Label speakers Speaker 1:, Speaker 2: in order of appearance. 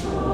Speaker 1: shore.